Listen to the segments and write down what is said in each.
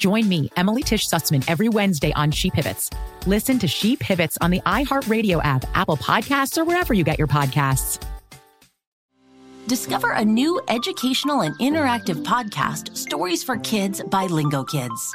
Join me, Emily Tish Sussman, every Wednesday on She Pivots. Listen to She Pivots on the iHeartRadio app, Apple Podcasts, or wherever you get your podcasts. Discover a new educational and interactive podcast, Stories for Kids by Lingo Kids.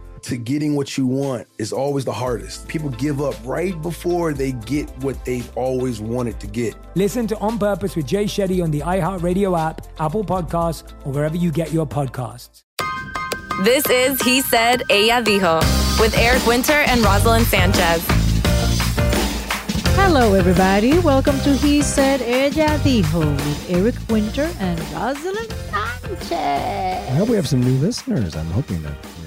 to getting what you want is always the hardest. People give up right before they get what they've always wanted to get. Listen to On Purpose with Jay Shetty on the iHeartRadio app, Apple Podcasts, or wherever you get your podcasts. This is He Said, Ella Dijo with Eric Winter and Roselyn Sanchez. Hello, everybody. Welcome to He Said, Ella Dijo with Eric Winter and Roselyn Sanchez. I hope we have some new listeners. I'm hoping that we're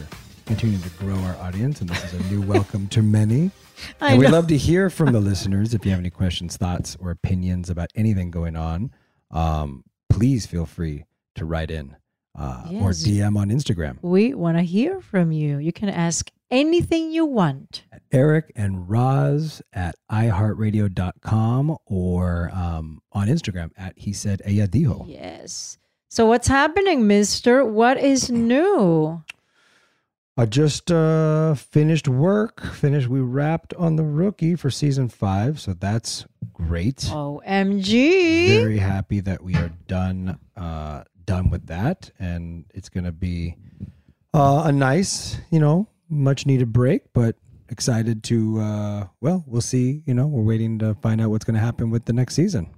continuing to grow our audience, and this is a new welcome to many. I and we'd love to hear from the listeners. If you have any questions, thoughts, or opinions about anything going on, um, please feel free to write in uh, or DM on Instagram. We want to hear from you. You can ask anything you want. Eric and Roz at iHeartRadio.com or um, on Instagram at He Said Ella Dijo. Yes. So, what's happening, mister? What is new? I just uh, finished work. Finished. We wrapped on the rookie for season five, so that's great. OMG. Very happy that we are done. Uh, done with that, and it's going to be uh, a nice, you know, much needed break. But excited to. Uh, well, we'll see. You know, we're waiting to find out what's going to happen with the next season.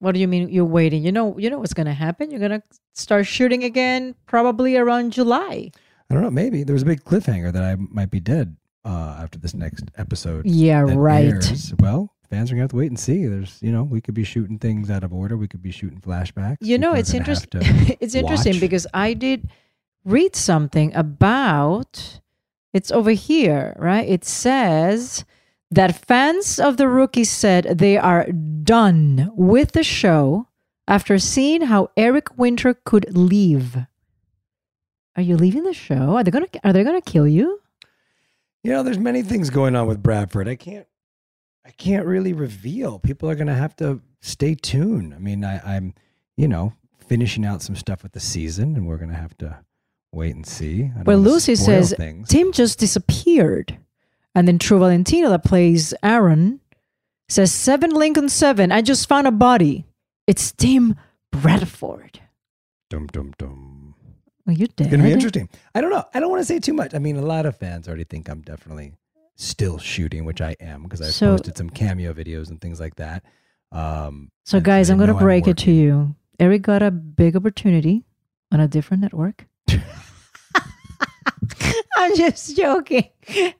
What do you mean you're waiting? You know, you know what's going to happen. You're going to start shooting again probably around July. I don't know. Maybe there was a big cliffhanger that I might be dead uh, after this next episode. Yeah, right. airs. Well, fans are gonna have to wait and see. There's, you know, we could be shooting things out of order. We could be shooting flashbacks. You know, People it's interesting. it's interesting watch. because I did read something about it's over here, right? It says that fans of the rookie said they are done with the show after seeing how Eric Winter could leave. Are you leaving the show? Are they gonna are they gonna kill you? You know, there's many things going on with Bradford. I can't, I can't really reveal. People are gonna have to stay tuned. I mean, I, I'm, you know, finishing out some stuff with the season, and we're gonna have to wait and see. Well, Lucy says things. Tim just disappeared. And then Tru Valentino, that plays Aaron, says seven Lincoln seven. I just found a body. It's Tim Bradford. Dum dum dum. Are you dead? It's gonna be interesting. I don't know. I don't want to say too much. I mean, a lot of fans already think I'm definitely still shooting, which I am because I So- posted some cameo videos and things like that. Um, So, and guys, they I'm going to know break it to working. you. Eric got a big opportunity on a different network. I'm just joking.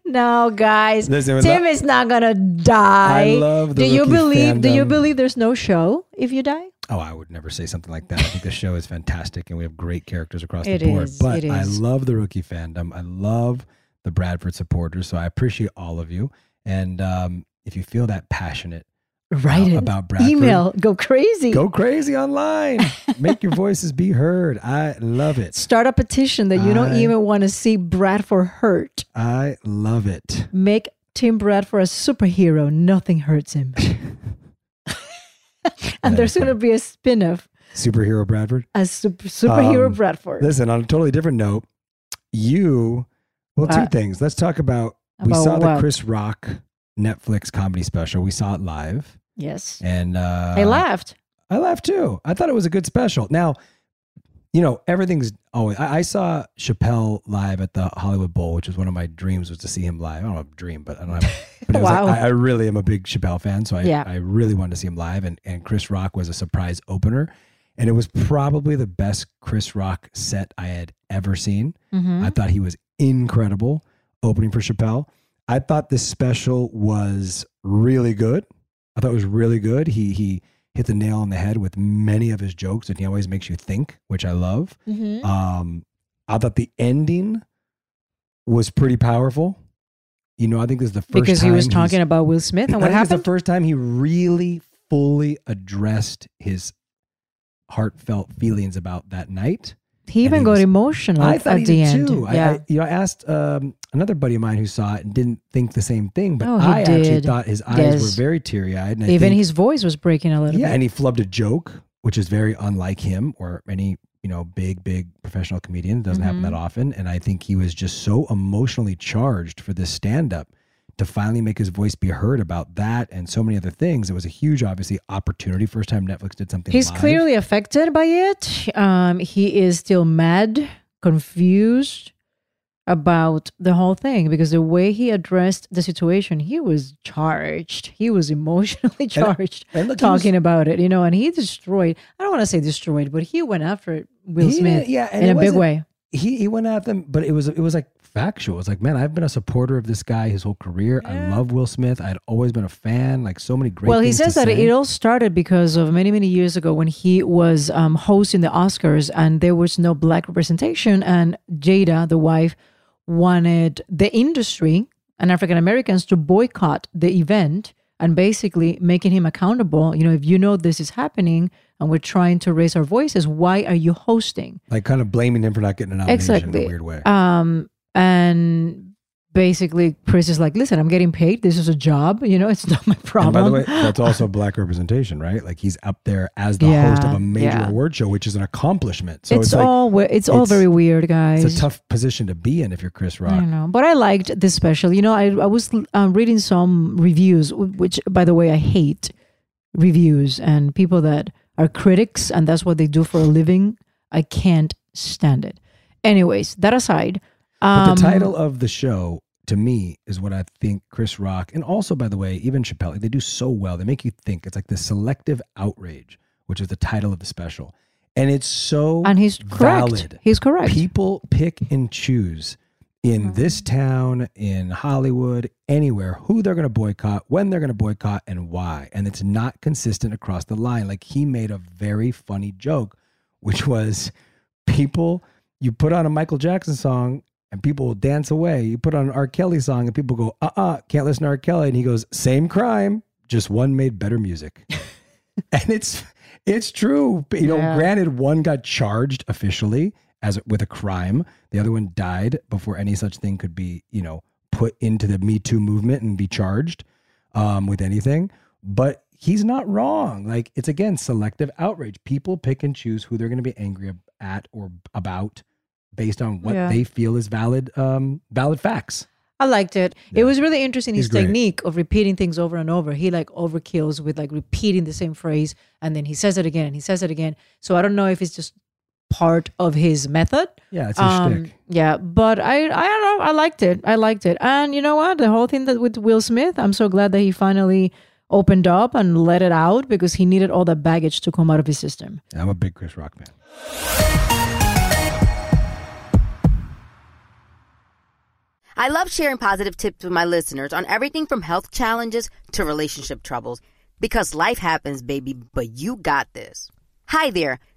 No, guys. Listen, Tim is not going to die. I love the Do you rookie believe do you fandom. believe there's no show if you die? Oh, I would never say something like that. I think the show is fantastic and we have great characters across It the board. is, But I love the rookie fandom. I love the Bradford supporters. So I appreciate all of you. And um, if you feel that passionate Write about, about Bradford, Email. Go crazy. go crazy online. Make your voices be heard. I love it. Start a petition that you don't even want to see Bradford hurt. I love it. Make Tim Bradford a superhero. Nothing hurts him. and there's going to be a spin-off Superhero Bradford. as super, superhero Um, Bradford. Listen, on a totally different note, you, well, two Uh, things. Let's talk about, we About saw the? Chris Rock Netflix comedy special. We saw it live. yes. And uh, I laughed. I laughed too. I thought it was a good special. Now, you know, everything's always. I, I saw Chappelle live at the Hollywood Bowl, which was one of my dreams was to see him live. I don't know, a dream, but I don't have. But Wow. like, I, I really am a big Chappelle fan, so I, Yeah. I really wanted to see him live. And and Chris Rock was a surprise opener, and it was probably the best Chris Rock set I had ever seen. Mhm. I thought he was incredible opening for Chappelle. I thought this special was really good. I thought it was really good. He he hit the nail on the head with many of his jokes, and he always makes you think, which I love. Mhm. Um, I thought the ending was pretty powerful. You know, I think this is the first Because he was talking about Will Smith and I what happened. the first time he really fully addressed his heartfelt feelings about that night. He even he got was- emotional I at thought he the did end. too. Yeah. I, you know, I asked um, another buddy of mine who saw it and didn't think the same thing, but Oh, I actually thought his eyes Yes. were very teary eyed. And even think- his voice was breaking a little yeah, bit. and he flubbed a joke, which is very unlike him or any you know big big professional comedian. It doesn't happen Mhm. that often, and I think he was just so emotionally charged for this stand up to finally make his voice be heard about that and so many other things. It was a huge, obviously, opportunity. First time Netflix did something. He's live. clearly affected by it. Um, he is still mad, confused about the whole thing because the way he addressed the situation, he was charged. He was emotionally charged and look, he was- talking about it, you know, and he destroyed, I don't want to say destroyed, but he went after Will Smith yeah, in a big way. He he went at them, but it was it was like factual. It's like, man, I've been a supporter of this guy his whole career. I love Will Smith. I'd always been a fan. Like so many great. well, he says that say. it all started because of many, many years ago when he was um, hosting the Oscars and there was no black representation. And Jada, the wife, wanted the industry and African Americans to boycott the event and basically making him accountable. You know, if you know this is happening and we're trying to raise our voices, why are you hosting? like kind of blaming him for not getting a nomination in a weird way. Um, and basically, Chris is like, listen, I'm getting paid. This is a job. You know, it's not my problem. And by the way, that's also black representation, right? Like he's up there as the host of a major yeah. award show, which is an accomplishment. So it's, it's, like, all we- it's all very weird, guys. It's a tough position to be in if you're Chris Rock. I know, but I liked this special. You know, I I was um, reading some reviews, which by the way I hate reviews and people that are critics and that's what they do for a living. I can't stand it. Anyways, that aside, But um, the title of the show to me is what I think Chris Rock and also by the way, even Chappelle they do so well. They make you think. It's like the selective outrage, which is the title of the special. And it's so and he's correct. valid. He's correct. People pick and choose in this town, in Hollywood, anywhere, who they're going to boycott, when they're going to boycott, and why. And it's not consistent across the line. Like he made a very funny joke, which was people, you put on a Michael Jackson song and people will dance away. You put on an R. Kelly song and people go, uh uh-uh, uh, can't listen to R. Kelly. And he goes, same crime, just one made better music. and it's it's true. You know, Yeah. granted, one got charged officially as with a crime. The other one died before any such thing could be, you know, put into the Me Too movement and be charged um, with anything. But he's not wrong. Like it's again selective outrage. People pick and choose who they're going to be angry at or about based on what Yeah. they feel is valid um, valid facts. I liked it. It was really interesting his great. technique of repeating things over and over. He like overkills with like repeating the same phrase and then he says it again and he says it again. So I don't know if it's just part of his method. Yeah, it's his Um, shtick. Yeah, but I I don't know. I liked it. I liked it. And you know what? The whole thing that with Will Smith, I'm so glad that he finally opened up and let it out because he needed all the baggage to come out of his system. I'm a big Chris Rock fan. I love sharing positive tips with my listeners on everything from health challenges to relationship troubles because life happens, baby, but you got this. Hi there,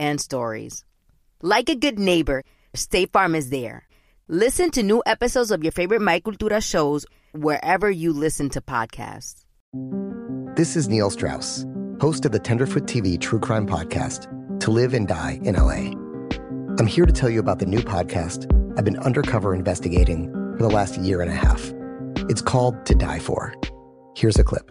and stories. Like a good neighbor, State Farm is there. Listen to new episodes of your favorite My Cultura shows wherever you listen to podcasts. This is Neil Strauss, host of the Tenderfoot TV True Crime Podcast, To Live and Die in LA. I'm here to tell you about the new podcast I've been undercover investigating for the last year and a half. It's called To Die For. Here's a clip.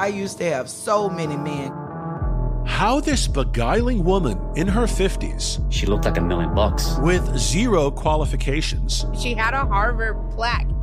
I used to have so many men. How this beguiling woman in her 50s, She looked like a million bucks. with zero qualifications, She had a Harvard plaque.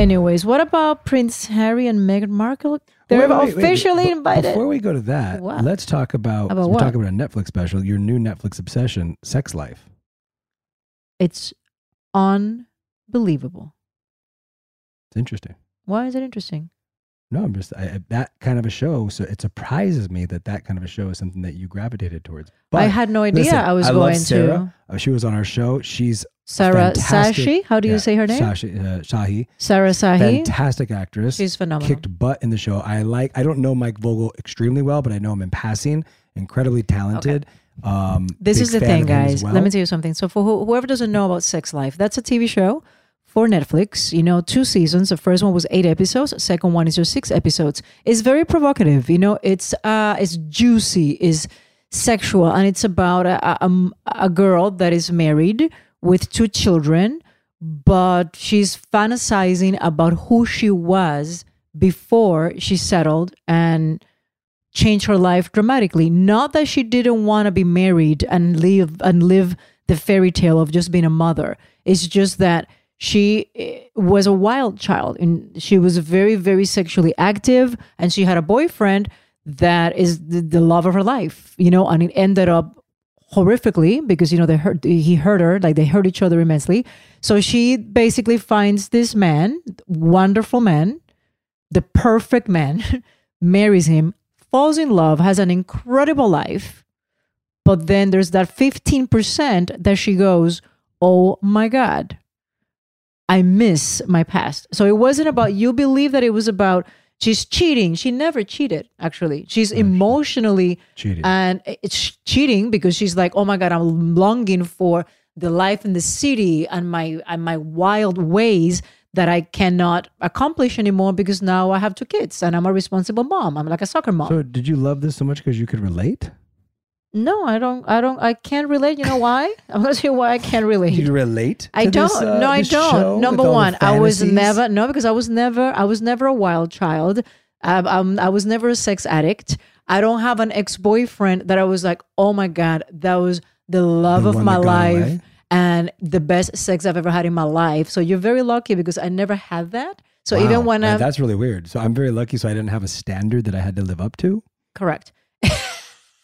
Anyways, what about Prince Harry and Meghan Markle? They're Wait, wait, wait, officially be- invited. Before we go to that, What? let's talk about, About we're what? talking about a Netflix special, your new Netflix obsession, Sex Life. It's unbelievable. It's interesting. Why is it interesting? No, I'm just I, I- that kind of a show. So it surprises me that that kind of a show is something that you gravitated towards. I had no idea I was love going to. Sarah. Uh, She was on our show. She's Sarah fantastic- Sashi? How do you say her name? Sashi, uh, Shahi. Sarah Shahi. Fantastic actress. She's phenomenal. Kicked butt in the show. I like. I don't know Mike Vogel extremely well, but I know him in passing. Incredibly talented. Um, This is the thing, of him as guys. well. Let me tell you something. So, for who, whoever doesn't know about Sex Life, that's a TV show for Netflix. You know, two seasons. The first one was eight episodes. Second one is just six episodes. It's very provocative. You know, it's uh, it's juicy, is sexual, and it's about a, a, um, a girl that is married with two children, but she's fantasizing about who she was before she settled and changed her life dramatically. Not that she didn't want to be married and live and live the fairy tale of just being a mother. It's just that she eh, was a wild child and she was very very sexually active and she had a boyfriend that is the, the love of her life you know and it ended up horrifically because you know they hurt he hurt her like they hurt each other immensely. So she basically finds this man wonderful man the perfect man marries him falls in love has an incredible life. But then there's that 15% that she goes oh my god i miss my past. So it wasn't about you believe that it was about she's cheating. She never cheated actually. She's emotionally cheating. and it's cheating because she's like oh my god i'm longing for the life in the city and my and my wild ways that i cannot accomplish anymore because now i have two kids and i'm a responsible mom. I'm like a soccer mom. So did you love this so much because you could relate? No i don't i don't i can't relate you know why i'm gonna tell you why i can't relate you relate? I don't. this, uh, no, I don't. Number one, I was never no because I was never I was never a wild child. Um, um, I was never a sex addict. I don't have an ex boyfriend that I was like, oh my god, that was the love The of my life away? and the best sex I've ever had in my life. So you're very lucky because I never had that. So Wow. even when I that's really weird. So I'm very lucky. So I didn't have a standard that I had to live up to. correct.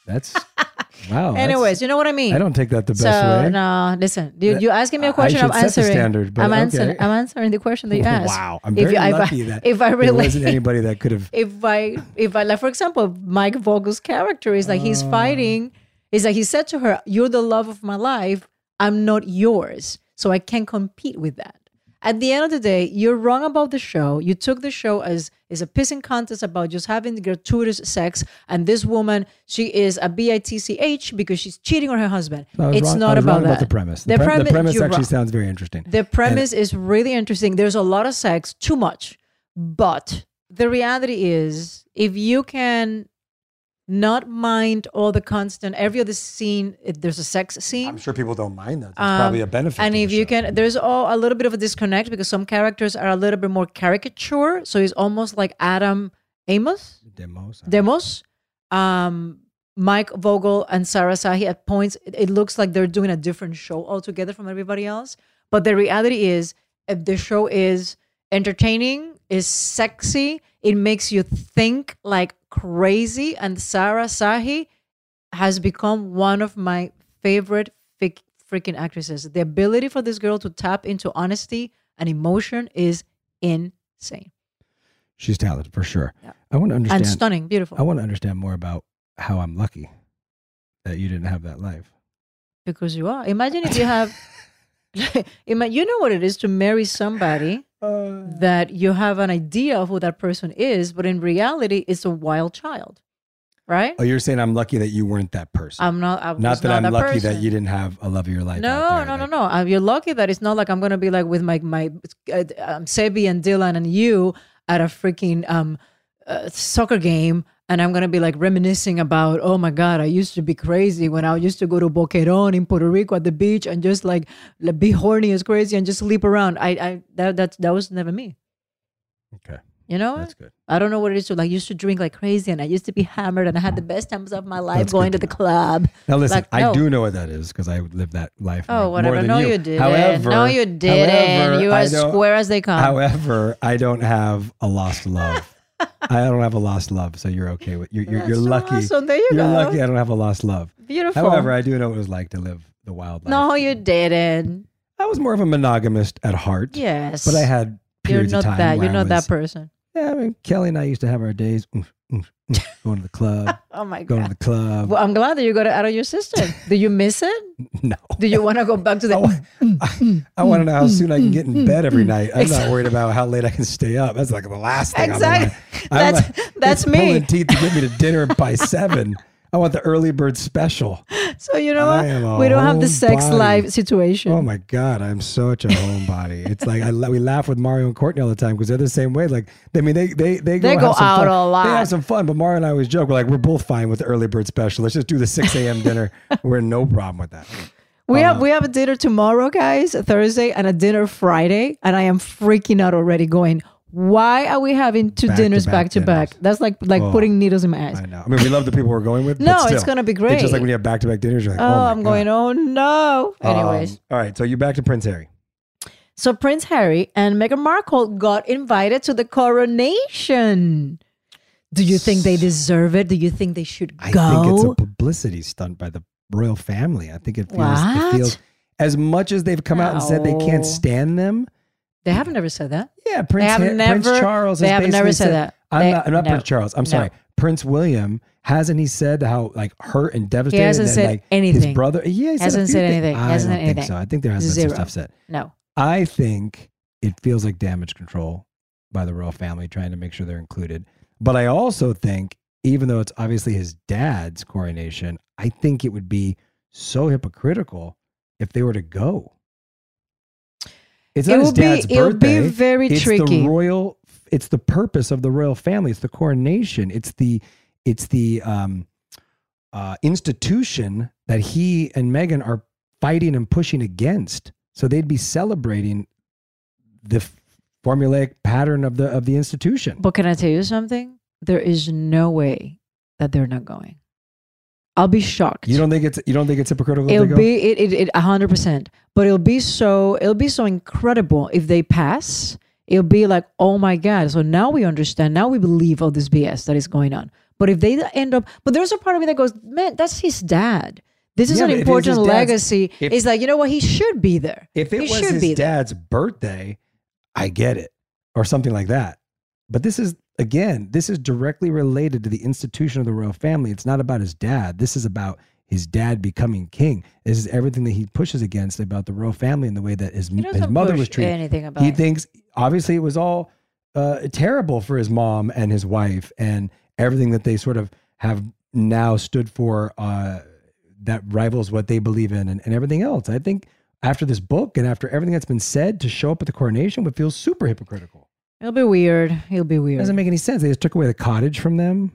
That's wow. Anyways, you know what I mean. I don't take that the best so, way. no, listen. You, you asking me a question. I I'm should set the answering. standard, but I'm answering. I'm answering the question that you asked. Wow, I'm If very if I- lucky that if I there wasn't anybody that could have. if I if I like for example, Mike Vogel's character is like Oh. he's fighting. Is like he said to her, "You're the love of my life. I'm not yours, so I can't compete with that." At the end of the day, you're wrong about the show. You took the show as is a pissing contest about just having gratuitous sex, and this woman, she is a bitch because she's cheating on her husband. It's wrong, not about about the premise. The, The, pre- premise, the premise actually wrong. sounds very interesting. The premise is really interesting. There's a lot of sex, too much. But the reality is, if you can not mind all the constant, every other scene, if there's a sex scene. I'm sure people don't mind that. That's um, probably a benefit. And if you show. can, there's all, a little bit of a disconnect because some characters are a little bit more caricature. So it's almost like Adam Amos. Demos. Demos. Um, Mike Vogel and Sarah Shahi at points, it, it looks like they're doing a different show altogether from everybody else. But the reality is, if the show is entertaining, is sexy, it makes you think like crazy. And Sarah Shahi has become one of my favorite fic- freaking actresses. The ability for this girl to tap into honesty and emotion is insane. She's talented for sure. Yeah. I want to understand. And stunning, beautiful. I want to understand more about how I'm lucky that you didn't have that life. Because you are. Imagine if you have, you know what it is to marry somebody that you have an idea of who that person is, but in reality, it's a wild child, right? Oh, you're saying I'm lucky that you weren't that person. I'm not. I was not that not I'm that lucky person. that you didn't have a love of your life. No, no, no, no. Uh, You're lucky that it's not like I'm gonna be like with my my uh, um, Sebi and Dylan and you at a freaking um uh, soccer game and I'm gonna be like reminiscing about, oh my god, I used to be crazy when I used to go to Boquerón in Puerto Rico at the beach and just like, be horny as crazy and just sleep around. I, I that that that was never me. Okay. You know, That's good. I don't know what it is to like. Used to drink like crazy, and I used to be hammered, and I had the best times of my life That's going to good the club. Now listen, Like, I do know what that is because I lived that life. Oh, whatever. than No, you, you didn't. However, No, you didn't. however, You I as don't- square as they come. However, I don't have a lost love. I don't have a lost love, so you're okay with you're you're, you're lucky. awesome. There you are go. lucky. I don't have a lost love. Beautiful. However, I do know what it was like to live the wild life. no, you didn't. I was more of a monogamist at heart. Yes. but I had You're periods not of time that. You're not that person. Yeah, I mean, Kelly and I used to have our days going to the club. Oh my god, Going to the club. Well, I'm glad that you got it out of your system. Do you miss it? No. Do you want to go back to the? I want to know how soon I can get in bed every night. I'm not worried about how late I can stay up. That's like the last thing. Exactly. On my mind. I'm That's- like, that's me. Pulling teeth to get me to dinner by seven. I want the early bird special. So you know I am a what? We don't have the sex homebody. life situation. Oh my god, I'm such a homebody. It's like I we laugh with Mario and Courtney all the time because they're the same way. Like I mean, they they they go, They go out fun. a lot. They have some fun, but Mario and I always joke. We're like, we're both fine with the early bird special. Let's just do the 6 a.m. dinner. We're no problem with that. we Uh, have we have a dinner tomorrow, guys, Thursday, and a dinner Friday, and I am freaking out already. Going, why are we having two Back to dinners back back to back? dinners. That's like like Oh, putting needles in my eyes. I know. I mean, we love the people we're going with. No, but it's gonna be great. It's just like when you have back to back dinners. You're like, oh, oh, I'm God. going. Oh no. Anyways, Um, all right. So you're back to Prince Harry. so Prince Harry and Meghan Markle got invited to the coronation. Do you think they deserve it? Do you think they should go? I think it's a publicity stunt by the royal family. I think it feels, it feels as much as they've come out and said they can't stand them. they haven't ever said that. Yeah, Prince, Ha- never- Prince Charles. they has have never basically said that. I'm They- not, I'm not no. Prince Charles. I'm No. sorry. Prince William hasn't he said how like hurt and devastated? He hasn't and said like, anything. His brother, yeah, he Hasn't said things. anything. I Hasn't don't said think anything. so. I think there has been Zero. some stuff said. No. I think it feels like damage control by the royal family trying to make sure they're included. But I also think, even though it's obviously his dad's coronation, I think it would be so hypocritical if they were to go. It's It not his will be- dad's it'll be very it's tricky. the royal. It's the purpose of the royal family. It's the coronation. It's the. It's the um, uh, institution that he and Meghan are fighting and pushing against. So they'd be celebrating the formulaic pattern of the of the institution. But can I tell you something? There is no way that they're not going. I'll be shocked. You don't think it's you don't think it's hypocritical? it'll be it, it a hundred percent. But it'll be so it'll be so incredible if they pass. It'll be like, oh my god! So now we understand. Now we believe all this BS that is going on. But if they end up, but there's a part of me that goes, man, that's his dad. This is Yeah, an important legacy. if- it's like you know what? He should be there. If it he was his dad's birthday, I get it, or something like that. But this is again, this is directly related to the institution of the royal family. It's not about his dad. This is about his dad becoming king. This is everything that he pushes against about the royal family and the way that his his mother was treated. anything about he it. thinks obviously it was all uh, terrible for his mom and his wife and everything that they sort of have now stood for uh, that rivals what they believe in and, and everything else. I think after this book and after everything that's been said to show up at the coronation would feel super hypocritical. It'll be weird. It'll be It weird. doesn't make any sense. They just took away the cottage from them,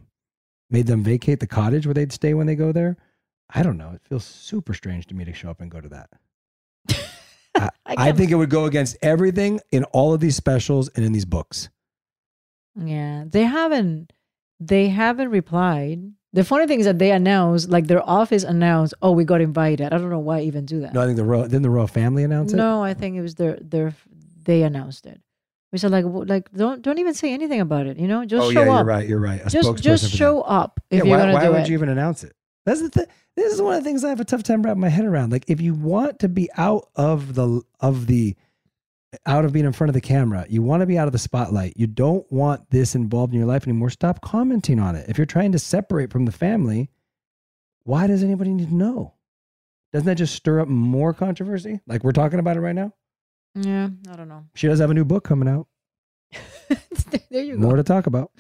made them vacate the cottage where they'd stay when they go there. I don't know. It feels super strange to me to show up and go to that. I, I think it would go against everything in all of these specials and in these books. Yeah, they haven't. They haven't replied. The funny thing is that they announced, like their office announced, "Oh, we got invited." I don't know why I even do that. No, I think the royal didn't the royal family announce it. No, I think it was their their they announced it. We said like like don't don't even say anything about it. You know, just oh show yeah, up. you're right. You're right. A just just show up if yeah, you're why, gonna why do would it. you even announce it? That's the thing. This is one of the things I have a tough time wrapping my head around. Like, if you want to be out of the of the out of being in front of the camera, you want to be out of the spotlight. You don't want this involved in your life anymore. Stop commenting on it. If you're trying to separate from the family, why does anybody need to know? Doesn't that just stir up more controversy? Like we're talking about it right now. Yeah, I don't know. She does have a new book coming out. there you go. More to talk about.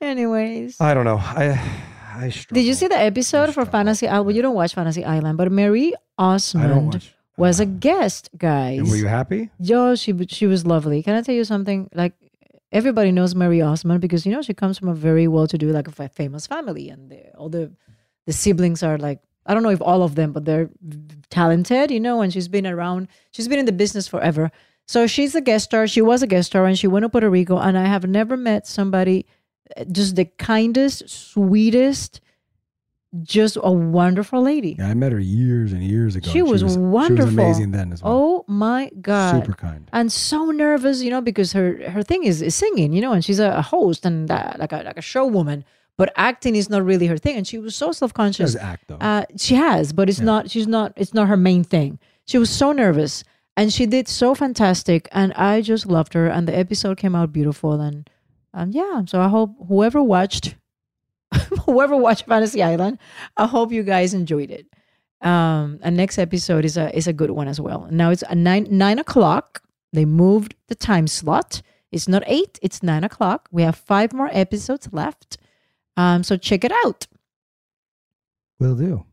Anyways, I don't know. I I struggle. did you see the episode for Fantasy Island? Well, you don't watch Fantasy Island, but Marie Osmond was a uh-huh. guest, guys. And were you happy? Yo, she she was lovely. Can I tell you something? Like, everybody knows Marie Osmond because you know she comes from a very well-to-do, like a famous family, and the, all the the siblings are like I don't know if all of them, but they're talented, you know. And she's been around, she's been in the business forever. So she's a guest star. She was a guest star, and she went to Puerto Rico. And I have never met somebody uh, just the kindest, sweetest, just a wonderful lady. Yeah, I met her years and years ago. She was, She wonderful. was amazing then as well. Oh my god! Super kind. and so nervous, you know, because her her thing is, is singing, you know, and she's a, a host and uh, like a like a show woman. But acting is not really her thing, and she was so self conscious. She act, though. Uh, she has, but it's not. She's not. It's not her main thing. She was so nervous, and she did so fantastic, and I just loved her. And the episode came out beautiful, and um, yeah. So I hope whoever watched, whoever watched Fantasy Island, I hope you guys enjoyed it. Um, and next episode is a is a good one as well. Now it's at nine nine o'clock. They moved the time slot. It's not eight. It's nine o'clock. We have five more episodes left. Um, so check it out. Will do.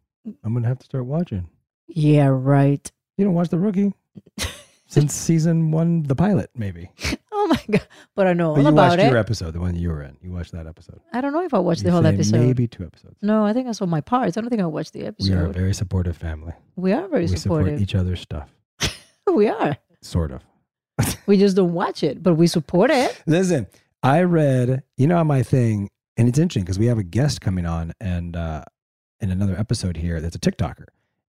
I'm gonna have to start watching. Yeah, right. You don't watch The Rookie since season one, the pilot, maybe. Oh my god! But I know all But you about watched it. your episode, the one you were in. You watched that episode. I don't know if I watched You the whole say episode. Maybe two episodes. No, I think I saw my parts. I don't think I watched the episode. We are a very supportive family. We are very we supportive. support each other's stuff, we are. sort of. We just don't watch it, but we support it. Listen, I read, you know, on my thing, and it's interesting because we have a guest coming on and uh in another episode here that's a TikToker.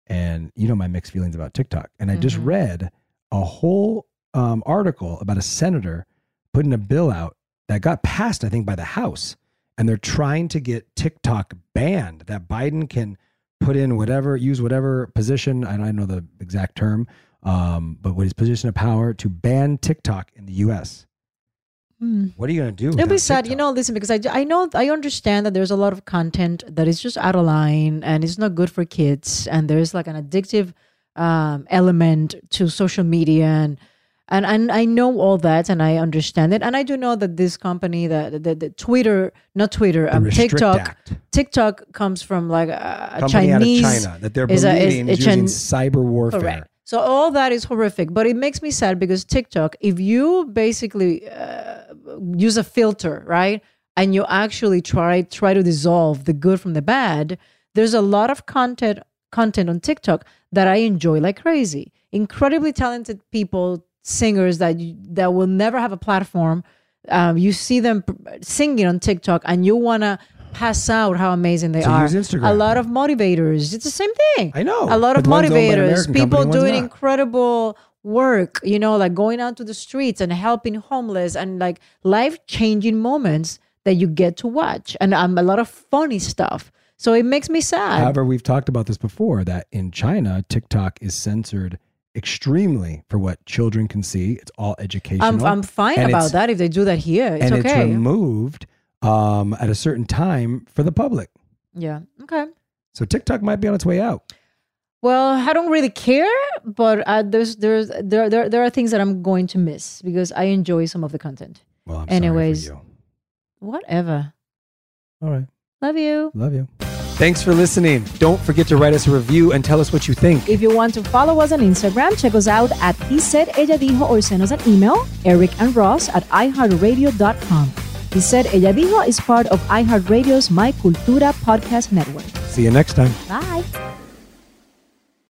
And you know my mixed feelings about TikTok. And I just Mhm. read a whole um, article about a senator putting a bill out that got passed, I think, by the House. And they're trying to get TikTok banned, that Biden can put in whatever, use whatever position, I don't know the exact term, um, but with his position of power to ban TikTok in the US. Hmm. What are you going to do? It'll be sad, you know. Listen, because I, I know I understand that there's a lot of content that is just out of line and it's not good for kids, and there's like an addictive um, element to social media, and and and I know all that, and I understand it, and I do know that this company, the the, the Twitter, not Twitter, um, TikTok, Act. TikTok comes from like a, a Chinese out of China that they're is a- is is using Chin- cyber warfare. Correct. So all that is horrific, but it makes me sad because TikTok, if you basically uh, use a filter, right, and you actually try try to dissolve the good from the bad, there's a lot of content content on TikTok that I enjoy like crazy. Incredibly talented people, singers that you, that will never have a platform. Um, you see them singing on TikTok, and you wanna pass out how amazing they So are. A lot of motivators. It's the same thing. I know, A lot of one's owned by an motivators, people doing incredible work, you know, like going out to the streets and helping homeless and like life changing moments that you get to watch. And um, a lot of funny stuff. So it makes me sad. However, we've talked about this before that in China, TikTok is censored extremely for what children can see. It's all educational. I'm, I'm fine and about that if they do that here. It's and okay. it's removed um, at a certain time for the public. yeah. Okay. So TikTok might be on its way out. Well, I don't really care, but uh, there's there's there, there there are things that I'm going to miss because I enjoy some of the content. Well, I'm Anyways, whatever. All right. Love you. Love you. Thanks for listening. Don't forget to write us a review and tell us what you think. If you want to follow us on Instagram, check us out at He Said Ella Dijo or send us an email, Eric and Ross at iHeartRadio.com. He Said Ella Dijo is part of iHeartRadio's My Cultura podcast network. See you next time. Bye.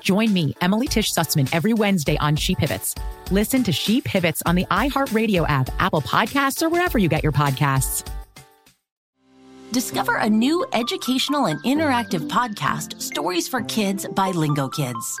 Join me, Emily Tish Sussman, every Wednesday on She Pivots. Listen to She Pivots on the iHeartRadio app, Apple Podcasts, or wherever you get your podcasts. Discover a new educational and interactive podcast, Stories for Kids by Lingo Kids.